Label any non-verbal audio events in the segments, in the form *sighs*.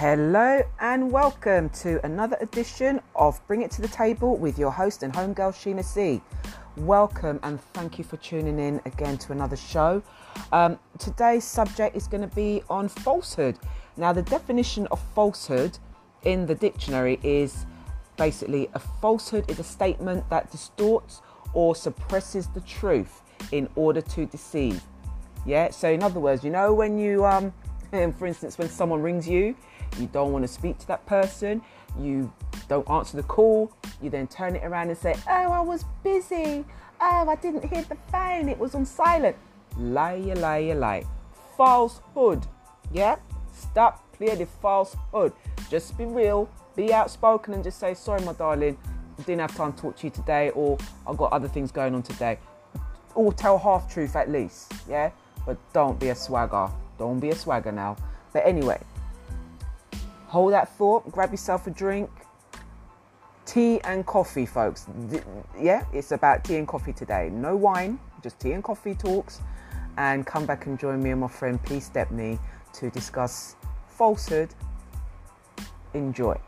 Hello and welcome to another edition of Bring It to the Table with your host and homegirl Sheena C. Welcome and thank you for tuning in again to another show. Um, today's subject is going to be on falsehood. Now, the definition of falsehood in the dictionary is basically a falsehood is a statement that distorts or suppresses the truth in order to deceive. Yeah, so in other words, you know, when you, um, *laughs* for instance, when someone rings you, you don't want to speak to that person, you don't answer the call, you then turn it around and say, Oh, I was busy. Oh, I didn't hear the phone, it was on silent. Lie, lie, lie. Falsehood. Yeah? Stop clear the falsehood. Just be real, be outspoken, and just say, Sorry, my darling, I didn't have time to talk to you today, or I've got other things going on today. Or tell half truth at least. Yeah? But don't be a swagger. Don't be a swagger now. But anyway, hold that thought, grab yourself a drink. Tea and coffee, folks. Yeah, it's about tea and coffee today. No wine, just tea and coffee talks. And come back and join me and my friend P. Stepney to discuss falsehood. Enjoy.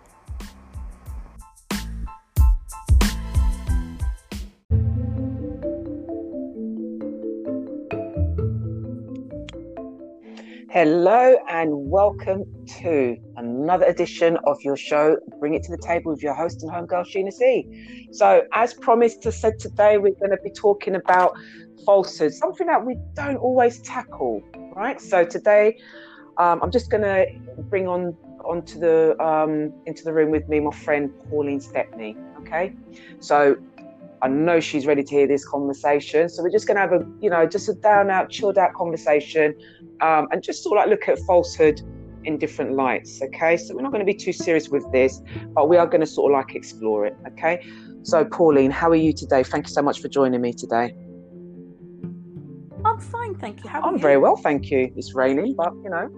Hello and welcome to another edition of your show, Bring It to the Table with your host and homegirl, Sheena C. So, as promised, to said today, we're going to be talking about falsehoods, something that we don't always tackle, right? So today, um, I'm just going to bring on onto the um, into the room with me my friend Pauline Stepney. Okay, so I know she's ready to hear this conversation. So we're just going to have a, you know, just a down out, chilled out conversation um, and just sort of like look at falsehood in different lights. Okay. So we're not going to be too serious with this, but we are going to sort of like explore it. Okay. So, Pauline, how are you today? Thank you so much for joining me today. I'm fine, thank you. How I'm you? very well, thank you. It's raining, but you know,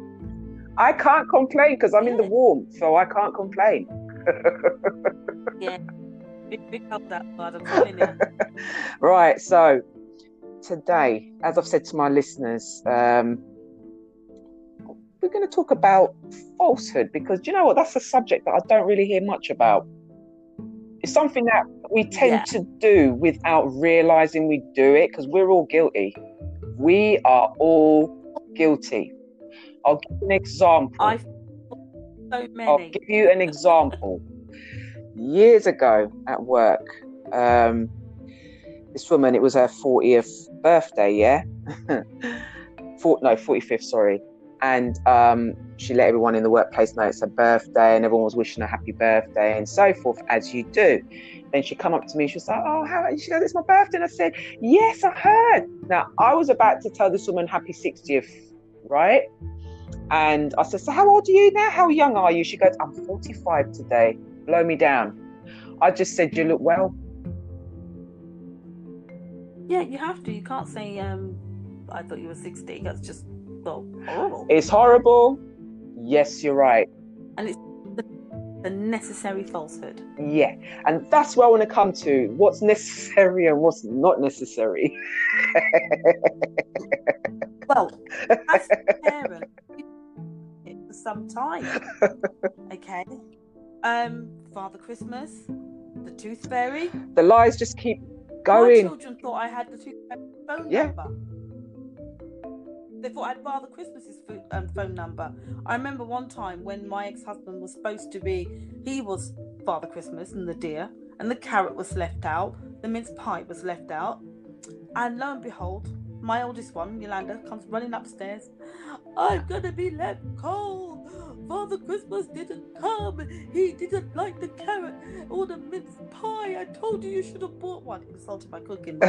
I can't complain because I'm yeah. in the warmth, so I can't complain. *laughs* yeah big, help that part. I'm telling you. right. So today, as I've said to my listeners, um, we're going to talk about falsehood because you know what? That's a subject that I don't really hear much about. It's something that we tend yeah. to do without realizing we do it because we're all guilty. We are all guilty. I'll give you an example. I've so many. I'll give you an example years ago at work. Um, this woman, it was her 40th birthday, yeah? *laughs* For, no, 45th, sorry. And um, she let everyone in the workplace know it's her birthday and everyone was wishing her happy birthday and so forth, as you do. Then she come up to me, she was like, Oh, how she goes, it's my birthday. And I said, Yes, I heard. Now I was about to tell this woman happy 60th, right? And I said, So how old are you now? How young are you? She goes, I'm 45 today blow me down. I just said, You look well. Yeah, you have to. You can't say, um, I thought you were 60. That's just, well, horrible. It's horrible. Yes, you're right. And it's the, necessary falsehood. Yeah. And that's where I want to come to what's necessary and what's not necessary. *laughs* well, as a parent, for some time. Okay um, Father Christmas, the Tooth Fairy. The lies just keep going. My children thought I had the Tooth Fairy phone yeah. number. They thought I had Father Christmas's um, phone number. I remember one time when my ex-husband was supposed to be, he was Father Christmas and the deer, and the carrot was left out, the mince pie was left out, and lo and behold, my oldest one, Yolanda, comes running upstairs. I'm gonna be left cold. Father Christmas didn't come. He didn't like the carrot or the mince pie. I told you you should have bought one. Insulted my cooking. *laughs*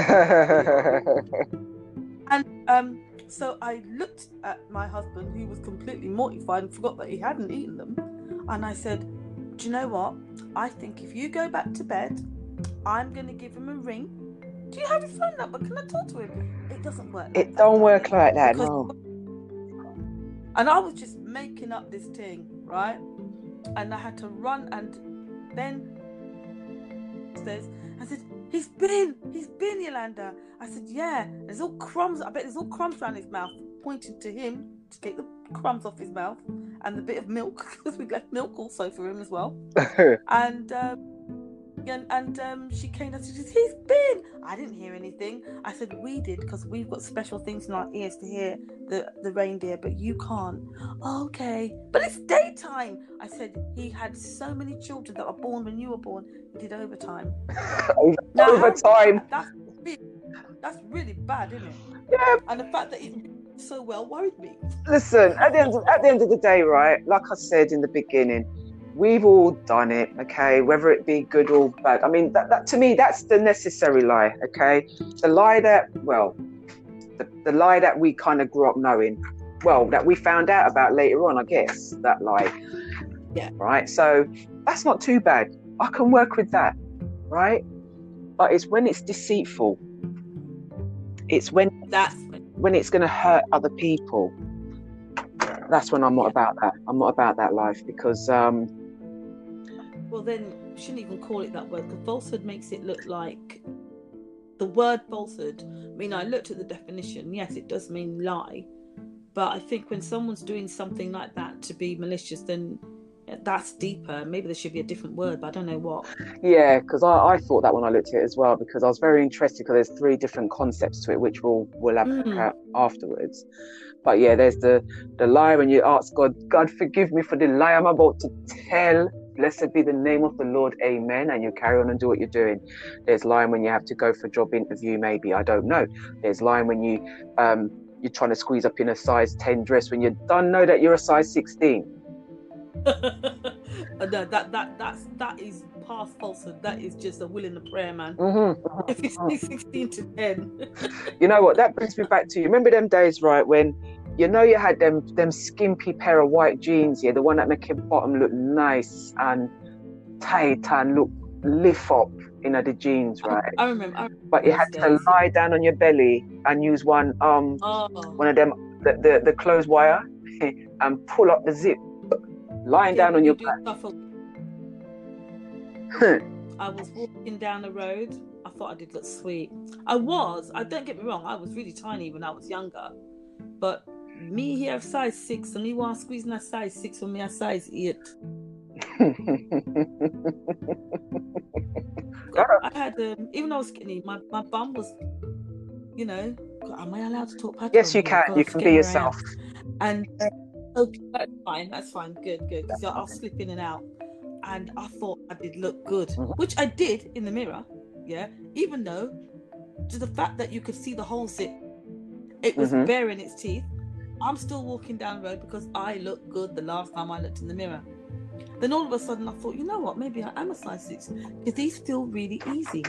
and um, so I looked at my husband, who was completely mortified and forgot that he hadn't eaten them. And I said, Do you know what? I think if you go back to bed, I'm going to give him a ring. Do you have his phone number? Can I talk to him? It doesn't work. Like it don't work like that, no. And I was just making up this thing, right? And I had to run and then says, I said, He's been, he's been, Yolanda. I said, Yeah. There's all crumbs. I bet there's all crumbs around his mouth, pointing to him to take the crumbs off his mouth. and the bit of milk *laughs* because we left milk also for him as well. *laughs* and um, and, and um, she came and said, He's been. I didn't hear anything. I said, We did because we've got special things in our ears to hear the, the reindeer, but you can't. okay. But it's daytime. I said, He had so many children that were born when you were born. He did overtime. *laughs* Over, now, overtime. That's really, that's really bad, isn't it? Yeah. And the fact that it so well worried me. Listen, at the end of, at the end of the day, right? Like I said in the beginning, we've all done it okay? Whether it be good or bad. I mean that, that to me that's the necessary lie okay? The lie that well the, the lie that we kind of grew up knowing. Well that we found out about later on i guess that lie. Yeah. Right? So that's not too bad. I can work with that right? But it's when it's deceitful. It's when that's when it's going to hurt other people. That's when I'm not about that. I'm not about that life because um, well, then shouldn't even call it that word because falsehood makes it look like the word falsehood. I mean, I looked at the definition. Yes, it does mean lie, but I think when someone's doing something like that to be malicious, then that's deeper. Maybe there should be a different word, but I don't know what. Yeah, because I, I thought that when I looked at it as well, because I was very interested because there's three different concepts to it, which we'll we'll have mm. afterwards. But yeah, there's the the lie when you ask God, God forgive me for the lie I'm about to tell. Blessed be the name of the Lord, Amen. And you carry on and do what you're doing. There's lying when you have to go for a job interview, maybe I don't know. There's lying when you um, you're trying to squeeze up in a size 10 dress when you don't know that you're a size 16. *laughs* no, that that that's that is past falsehood. That is just a will in the prayer, man. Mm-hmm. *laughs* If it's 16 to 10. you know what? That brings me back to you. Remember them days, right, when you know you had them them skimpy pair of white jeans, yeah, the one that make your bottom look nice and tight and look lift up in the jeans, right? I, I, remember, I remember. But you had to lie down on your belly and use one um oh. one of them the the, the clothes wire *laughs* and pull up the zip, lying down on your back. *laughs* I was walking down the road. I thought I did look sweet. I was. I don't get me wrong. I was really tiny when I was younger, but me here of size six, and me want squeezing a size six for me a size eight. *laughs* I had um, even though I was skinny, my, my bum was, you know, am I allowed to talk? Yes, you can. You can be yourself. And uh, okay, that's fine. That's fine. Good, good. Because I'll slip in and out. And I thought I did look good, mm-hmm. which I did in the mirror. Yeah, even though to the fact that you could see the whole zip, it was mm-hmm. bare in its teeth. I'm still walking down the road because I looked good the last time I looked in the mirror. Then all of a sudden I thought, you know what, maybe I am a size six because these feel really easy.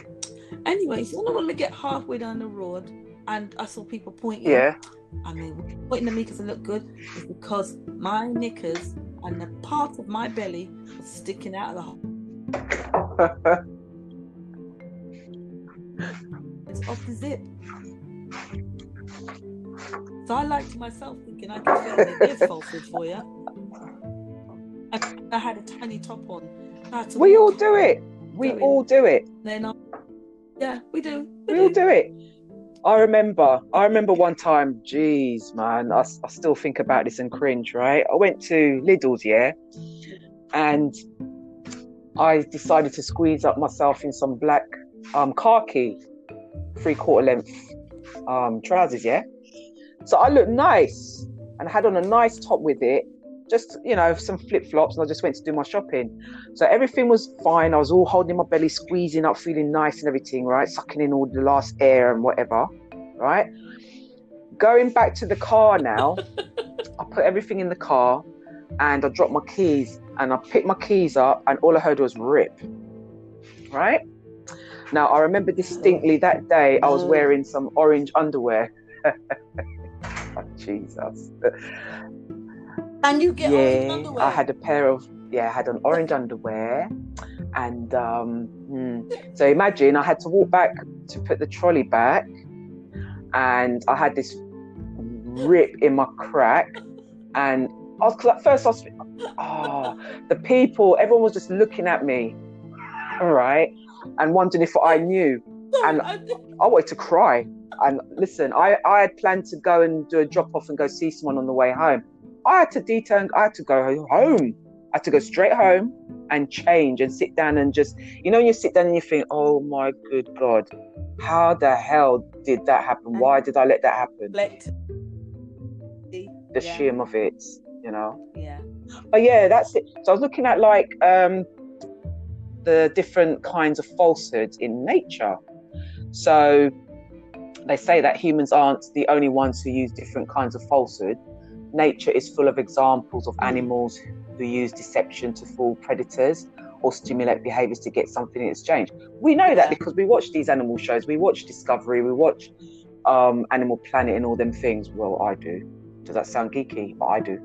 Anyways, you know when we get halfway down the road and I saw people pointing, yeah, and they were pointing at me because I look good, is because my knickers and the part of my belly was sticking out of the hole. *laughs* it's off the zip. So I like to myself thinking I can fill in this falsehood for you. I, I, had a tiny top on. We all do it. We all do it. Then I, yeah, we do. We, we do. all do it. I remember, I remember one time, geez, man, I, I still think about this and cringe, right? I went to Lidl's, yeah, and I decided to squeeze up myself in some black um, khaki three quarter length um, trousers, yeah. So I looked nice and I had on a nice top with it, just, you know, some flip flops, and I just went to do my shopping. So everything was fine. I was all holding my belly, squeezing up, feeling nice and everything, right? Sucking in all the last air and whatever, right? Going back to the car now, *laughs* I put everything in the car and I dropped my keys and I picked my keys up and all I heard was rip, right? Now I remember distinctly that day I was mm. wearing some orange underwear. *laughs* Jesus. And you get yeah, I had a pair of yeah, I had an orange underwear, and um, hmm. so imagine I had to walk back to put the trolley back, and I had this rip in my crack, and I was at first I was oh the people everyone was just looking at me, all right, and wondering if I knew, and I wanted to cry. And listen, I, I had planned to go and do a drop off and go see someone on the way home. I had to detail. I had to go home. I had to go straight home and change and sit down and just, you know, you sit down and you think, oh my good God, how the hell did that happen? Why did I let that happen? Reflect. The Yeah. shame of it, you know. Yeah. But yeah, that's it. So I was looking at like um, the different kinds of falsehoods in nature. So they say that humans aren't the only ones who use different kinds of falsehood. Nature is full of examples of animals who use deception to fool predators or stimulate behaviors to get something in exchange. We know that because we watch these animal shows, we watch Discovery, we watch um, Animal Planet and all them things. Well, I do. Does that sound geeky? But I do.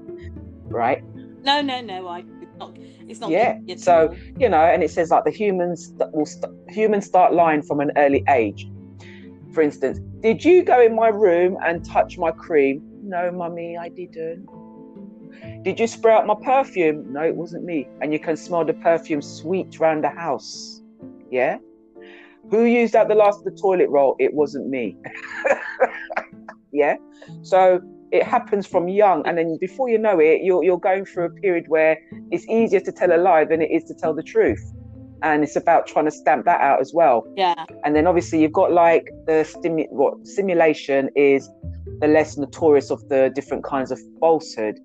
Right? No, no, no. I. It's not. It's not. Yeah, so- you know, and it says like the humans that will st- humans start lying from an early age. For instance, did you go in my room and touch my cream? No, mummy, I didn't. Did you spray out my perfume? No, it wasn't me. And you can smell the perfume sweet round the house. Yeah. Who used out the last of the toilet roll? It wasn't me. *laughs* yeah. So it happens from young, and then before you know it, you're you're going through a period where it's easier to tell a lie than it is to tell the truth. And it's about trying to stamp that out as well. Yeah. And then obviously you've got like the stimu- what simulation is the less notorious of the different kinds of falsehood.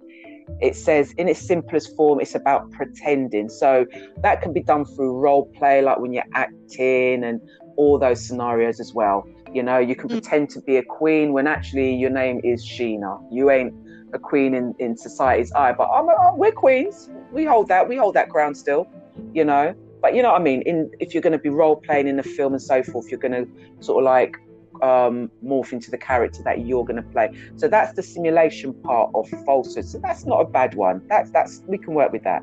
It says in its simplest form, it's about pretending. So that can be done through role play, like when you're acting and all those scenarios as well. You know, you can Mm. pretend to be a queen when actually your name is Sheena. You ain't a queen in, in society's eye, but I'm a, oh, we're queens. We hold that. We hold that ground still. You know, but you know what I mean. In if you're going to be role playing in a film and so forth, you're going to sort of like um, morph into the character that you're going to play. So that's the simulation part of falsehood. So that's not a bad one. That's that's we can work with that.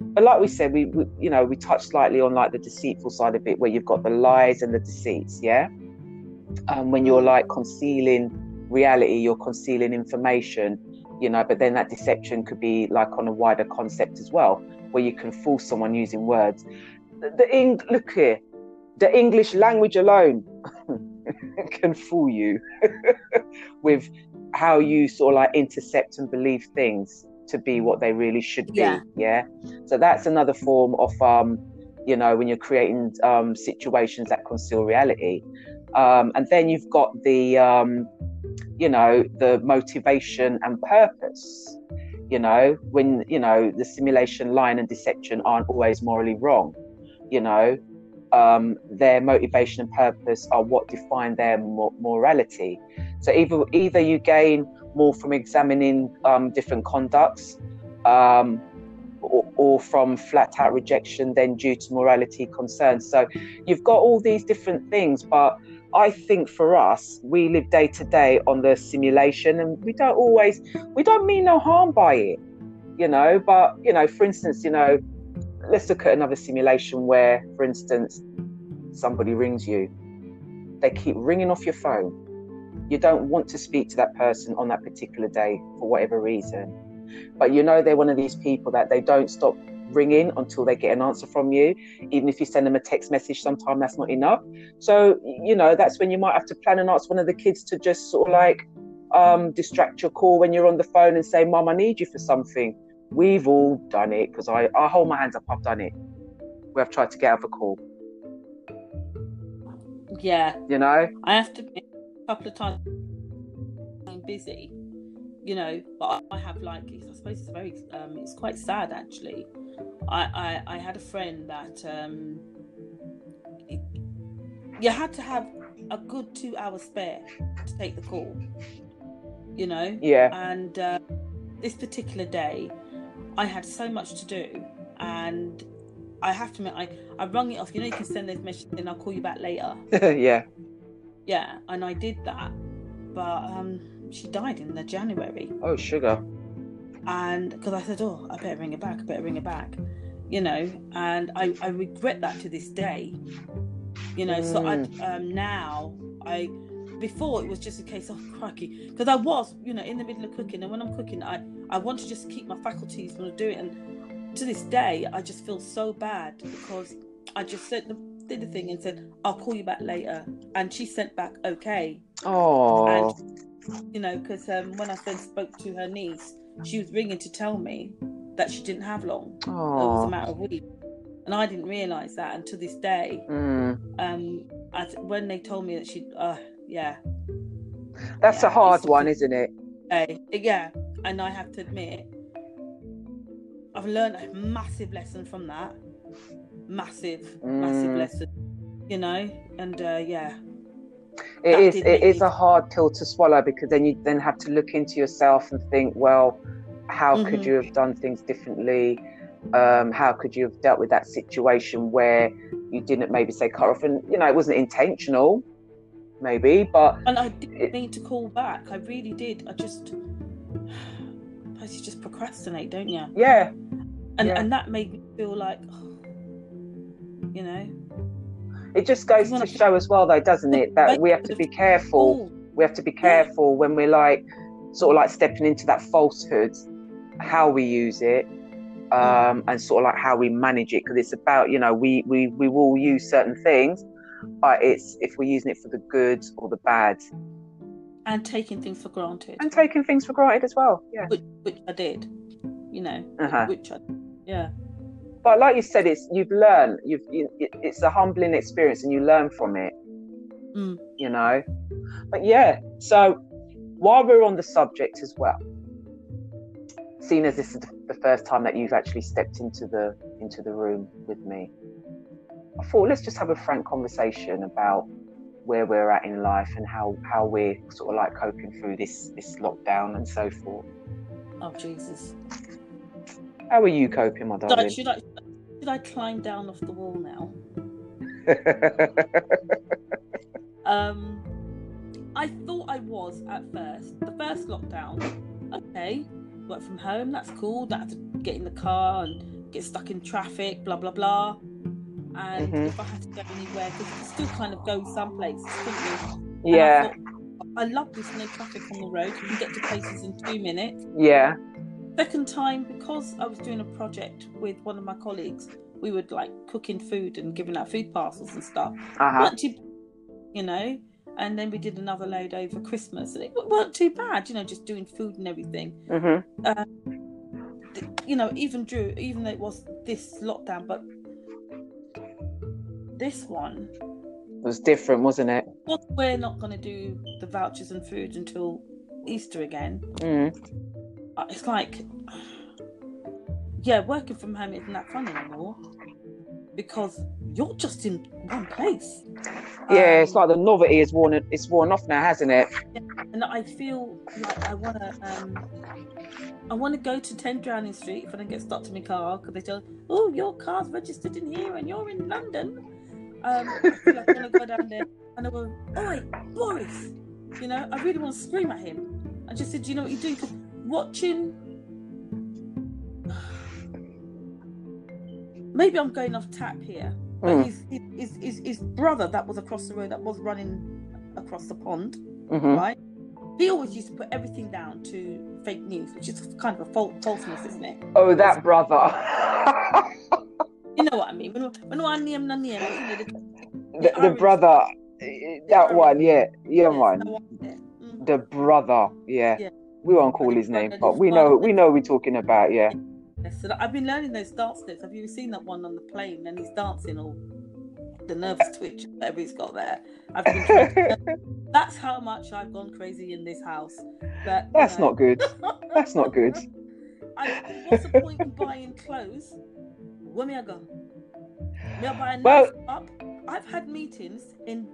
But like we said, we, we you know we touched slightly on like the deceitful side of it, where you've got the lies and the deceits. Yeah, um, when you're like concealing reality, you're concealing information. You know, but then that deception could be like on a wider concept as well, where you can fool someone using words. The, the Eng- look here, the English language alone *laughs* can fool you *laughs* with how you sort of like intercept and believe things to be what they really should be. Yeah. Yeah. So that's another form of um, you know, when you're creating um situations that conceal reality. Um, and then you've got the um, you know, the motivation and purpose. You know, when you know the simulation, line, and deception aren't always morally wrong. You know, um, their motivation and purpose are what define their mo- morality. So either either you gain more from examining um, different conducts, um, or, or from flat out rejection, then due to morality concerns. So you've got all these different things, but I think for us, we live day to day on the simulation, and we don't always we don't mean no harm by it, you know. But you know, for instance, you know, let's look at another simulation where, for instance, somebody rings you, they keep ringing off your phone. You don't want to speak to that person on that particular day for whatever reason, but you know they're one of these people that they don't stop ringing until they get an answer from you. Even if you send them a text message, sometimes that's not enough. So you know that's when you might have to plan and ask one of the kids to just sort of like um, distract your call when you're on the phone and say, "Mom, I need you for something." We've all done it because I, I hold my hands up. I've done it. We have tried to get out of a call. Yeah. You know, I have to a couple of times I'm busy, you know, but I have like I suppose it's very um it's quite sad actually. I I, I had a friend that um it- you had to have a good two hours spare to take the call. You know? yeah, And uh, this particular day, I had so much to do, and I have to admit, I, I rung it off. You know, you can send those messages and I'll call you back later. *laughs* yeah. Yeah, and I did that, but um, she died in the January, Oh, sugar. And because I said, oh, I better ring her back. I better ring her back. You know, and I, I regret that to this day. You know, so I um, now I before it was just a case of cracky because I was you know in the middle of cooking and when I'm cooking I I want to just keep my faculties when I do it and to this day I just feel so bad because I just said the, did the thing and said I'll call you back later and she sent back okay Oh, you know because um, when I then spoke to her niece she was ringing to tell me that she didn't have long. Oh. It was a matter of weeks. And I didn't realise that to this day. Mm. Um, as, when they told me that she, uh, yeah, That's Yeah, a hard one, isn't it? yeah. And I have to admit, I've learned a massive lesson from that. Massive, massive Mm. lesson. You know, and uh, yeah, It is. It is a hard pill to swallow because then you then have to look into yourself and think, well, how could Mhm. you have done things differently? Um, how could you have dealt with that situation where you didn't maybe say cut off? And you know, it wasn't intentional, maybe, but and I didn't It- need to call back. I really did. I just, *sighs* suppose you just procrastinate, don't you? yeah, And Yeah. and that made me feel like, *sighs* you know, it just goes to show as well, though, doesn't it, that we have to be careful. We have to be careful when we're like sort of like stepping into that falsehood, how we use it. Um, and sort of like how we manage it because it's about you know we, we we will use certain things but it's if we're using it for the good or the bad and taking things for granted, and taking things for granted as well yeah which, which I did, you know, uh-huh. which I, yeah, but like you said it's you've learned you've you, it's a humbling experience and you learn from it Mm. you know but yeah so while we're on the subject as well seeing as this is the first time that you've actually stepped into the into the room with me i thought let's just have a frank conversation about where we're at in life and how how we're sort of like coping through this this lockdown and so forth oh Jesus. How are you coping my I, darling should I should I climb down off the wall now? *laughs* Um, I thought I was at first. The first lockdown, okay, work from home, that's cool. Don't have to get in the car and get stuck in traffic, blah blah blah. And Mhm. if I had to go anywhere, because you can still kind of go some places, couldn't? And I yeah thought, I love this no traffic on the road. You can get to places in two minutes. yeah Second time, because I was doing a project with one of my colleagues, we would like cooking food and giving out food parcels and stuff uh-huh too, you know. And then we did another load over Christmas, and it weren't too bad, you know, just doing food and everything. hmm Th- You know, even Drew, even though it was this lockdown, but this one, it was different wasn't it well, we're not going to do the vouchers and food until Easter again. mm. Uh, It's like, yeah, working from home isn't that fun anymore because you're just in one place. yeah it's Um, like the novelty is worn it's worn off now hasn't it? And I feel like I want to um I want to go to 10 Downing Street if I don't get stopped in my car because they tell oh your car's registered in here and you're in London. Um I feel like I want to go down there and I go oi Boris you know? I really want to scream at him. I just said do you know what you're doing? Because watching maybe I'm going off tap here but Mm. his, his, his, his brother that was across the road that was running across the pond Mhm. right? He always used to put everything down to fake news, which is kind of a fal- falseness, isn't it? oh that brother *laughs* You know what I mean? When, when one name, none name, you know, the, the, the brother eh, that one yeah yeah man one. Mm. the brother yeah. Yeah. We won't call his name but we know we know we're talking about yeah so I've been learning those dance steps. Have you seen that one on the plane? And he's dancing all the nerves twitch, whatever he's got there. I've been to- *laughs* that's how much I've gone crazy in this house. But that's know. not good that's not good *laughs* I, what's the point in buying clothes? Where may I go? May I buy a Well- up? I've had meetings in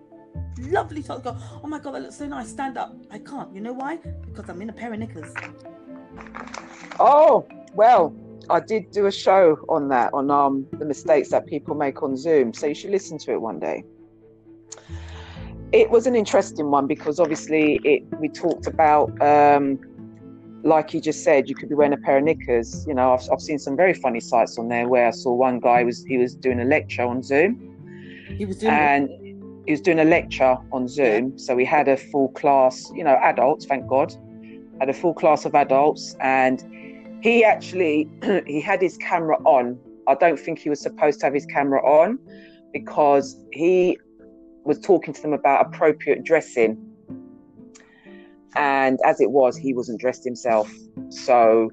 lovely tops. Go, oh my god, that looks so nice. Stand up. I can't. You know why? Because I'm in a pair of knickers. oh well i did do a show on that on um the mistakes that people make on zoom so you should listen to it one day it was an interesting one because obviously it we talked about um like you just said you could be wearing a pair of knickers you know i've, I've seen some very funny sites on there where i saw one guy was he was doing a lecture on zoom He was doing it. He was doing a lecture on Zoom. So we had a full class, you know, adults, thank God, had a full class of adults, and he actually *clears throat* he had his camera on. I don't think he was supposed to have his camera on because he was talking to them about appropriate dressing. And as it was, he wasn't dressed himself. So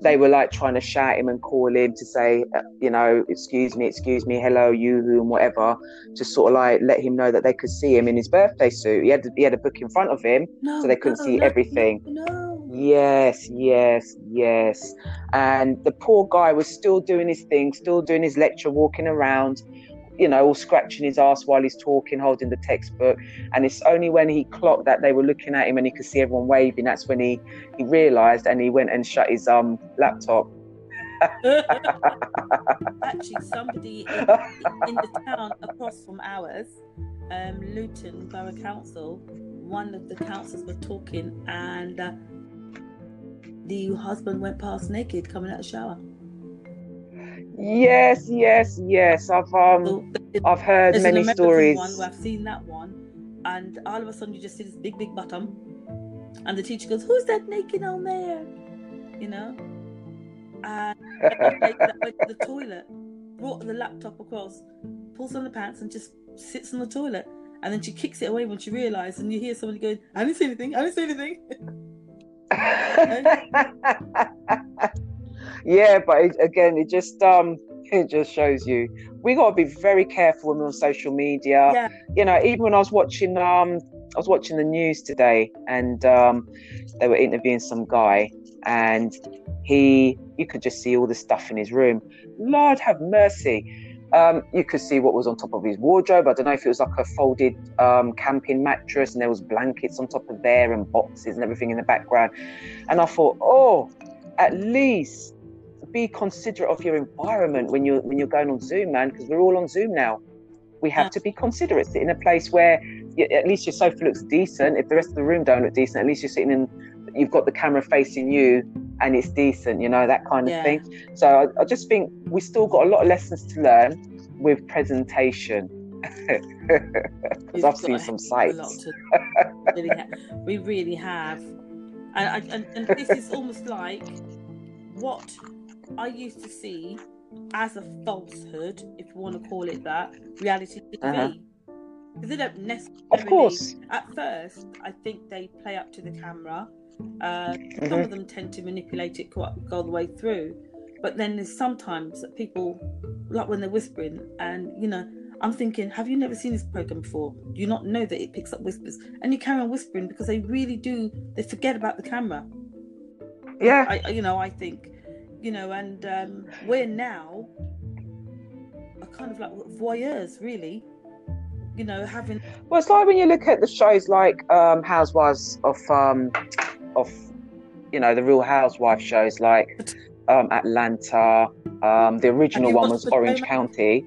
they were like trying to shout him and call him to say, uh, you know, excuse me, excuse me, hello, you, who, and whatever, to sort of like let him know that they could see him in his birthday suit. He had he had a book in front of him, No, so they couldn't no, see no, everything. Yes, yes, yes. And the poor guy was still doing his thing, still doing his lecture, walking around, you know, all scratching his ass while he's talking, holding the textbook. And it's only when he clocked that they were looking at him and he could see everyone waving, that's when he, he realised and he went and shut his um laptop. *laughs* Actually, somebody in, in the town across from ours, um, Luton Borough Council, one of the councillors were talking, and uh, the husband went past naked, coming out of the shower. Yes, yes, yes. I've um So, I've heard there's many an American stories. one where I've seen that one, and all of a sudden you just see this big, big bottom, and the teacher goes, "Who's that naked on there?" You know, and like that went to the toilet, brought the laptop across, pulls on the pants, and just sits on the toilet. And then she kicks it away when she realizes, and you hear somebody going, "I didn't see anything. I didn't see anything." *laughs* *laughs* yeah, but it, again, it just um *laughs* it just shows you we got to be very careful when we're on social media. Yeah. You know, even when I was watching um I was watching the news today, and um they were interviewing some guy, and he you could just see all the stuff in his room. Lord have mercy. Um, you could see what was on top of his wardrobe. I don't know if it was like a folded um, camping mattress, and there was blankets on top of there, and boxes and everything in the background. And I thought, oh, at least be considerate of your environment when you're when you're going on Zoom, man, because we're all on Zoom now. We have Yeah. to be considerate. Sit in a place where y at least your sofa looks decent. If the rest of the room don't look decent, at least you're sitting in. You've got the camera facing you, and it's decent. You know that kind of Yeah. thing. So I, I just think we still got a lot of lessons to learn with presentation. *laughs* Because I've seen some hell of a sites. really we really have, and, and and this is almost like what I used to see as a falsehood, if you want to call it that, reality TV. Uh-huh. Because they don't necessarily. Of course. At first, I think they play up to the camera. Uh, Some Mhm. of them tend to manipulate it quite go the way through, but then there's sometimes that people like when they're whispering, and you know, I'm thinking, have you never seen this program before? Do you not know that it picks up whispers? And you carry on whispering because they really do. They forget about the camera. Yeah. I- you know, I think, you know, and um, we're now a kind of like voyeurs, really. You know, having Well, it's like when you look at the shows like um, Housewives of um, of you know the Real Housewife shows like um, Atlanta. Um, the original one was Orange County.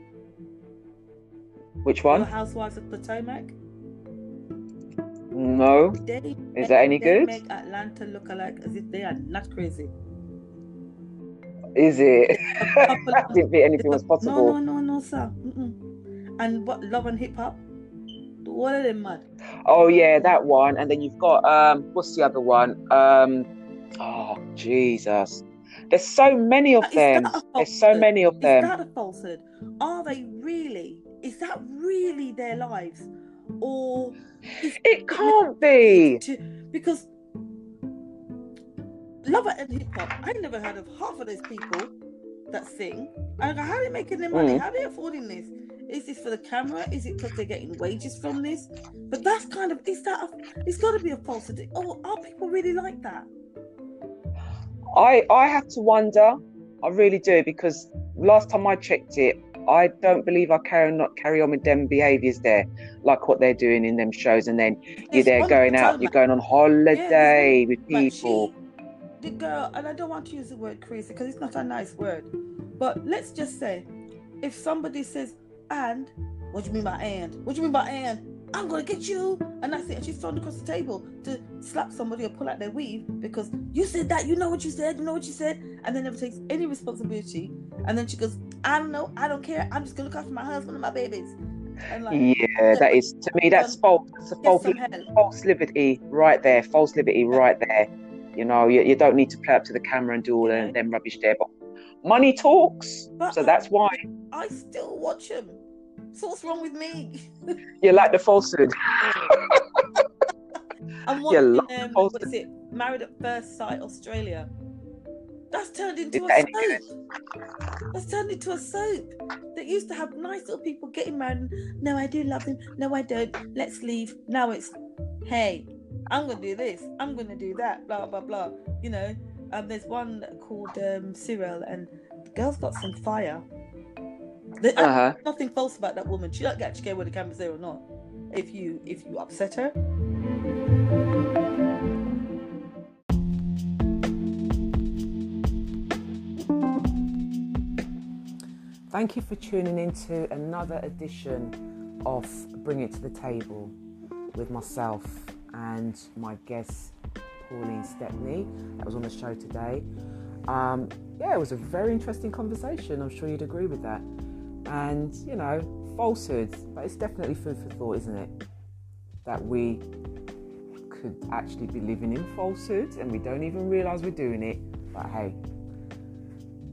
Which Real one? Housewives of Potomac. No. They Is that any they good? Make Atlanta look alike as if they are not crazy. Is it? I *laughs* didn't think anything was possible. no, no, no, sir. Mm-mm. And what love and hip hop? What are they mad? Oh yeah, that one. And then you've got um, what's the other one? Um, oh Jesus. There's so many of Is them. There's so many of them. Is that a falsehood? Are they really? Is that really their lives? Or It can't be. to, because love and hip hop, I never heard of half of those people that sing. And I go, how are they making their money? Mm. How are they affording this? Is this for the camera? Is it because they're getting wages from this? But that's kind of is that a, it's got to be a falsehood. Oh, are people really like that? I I have to wonder. I really do because last time I checked it, I don't believe I carry not carry on with them behaviours there, like what they're doing in them shows, and then you're there going out, you're going on holiday with people. The girl, and I don't want to use the word crazy because it's not a nice word, but let's just say, if somebody says, "And," what do you mean by "and"? What do you mean by "and"? I'm gonna get you, and that's it. And she's thrown across the table to slap somebody or pull out their weave because you said that. You know what you said. You know what you said, and then never takes any responsibility. And then she goes, "I don't know. I don't care. I'm just gonna look after my husband and my babies." And like, Yeah, that is to me that's false. That's a false, false liberty right there. False liberty right there. You know, you, you don't need to play up to the camera and do all them, them rubbish there, but money talks. But So that's why I still watch them. So what's wrong with me? you like the falsehood. *laughs* I'm watching um, what is it? Married at First Sight Australia. That's turned into a soap. That's turned into a soap. That used to have nice little people getting married. No, I do love him. No, I don't. Let's leave. Now it's, hey, I'm gonna do this. I'm gonna do that. Blah blah blah. You know. Um, there's one called um, Cyril, and the girl's got some fire. There, uh-huh. Nothing false about that woman. She don't actually care whether the camera's there or not. If you if you upset her. Thank you for tuning in to another edition of Bring It to the Table with myself and my guest Pauline Stepney that was on the show today. Um, yeah, it was a very interesting conversation. I'm sure you'd agree with that. And, you know, falsehoods, but it's definitely food for thought, isn't it? That we could actually be living in falsehoods and we don't even realize we're doing it. But hey,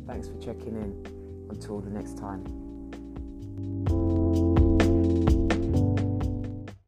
thanks for checking in. Until the next time.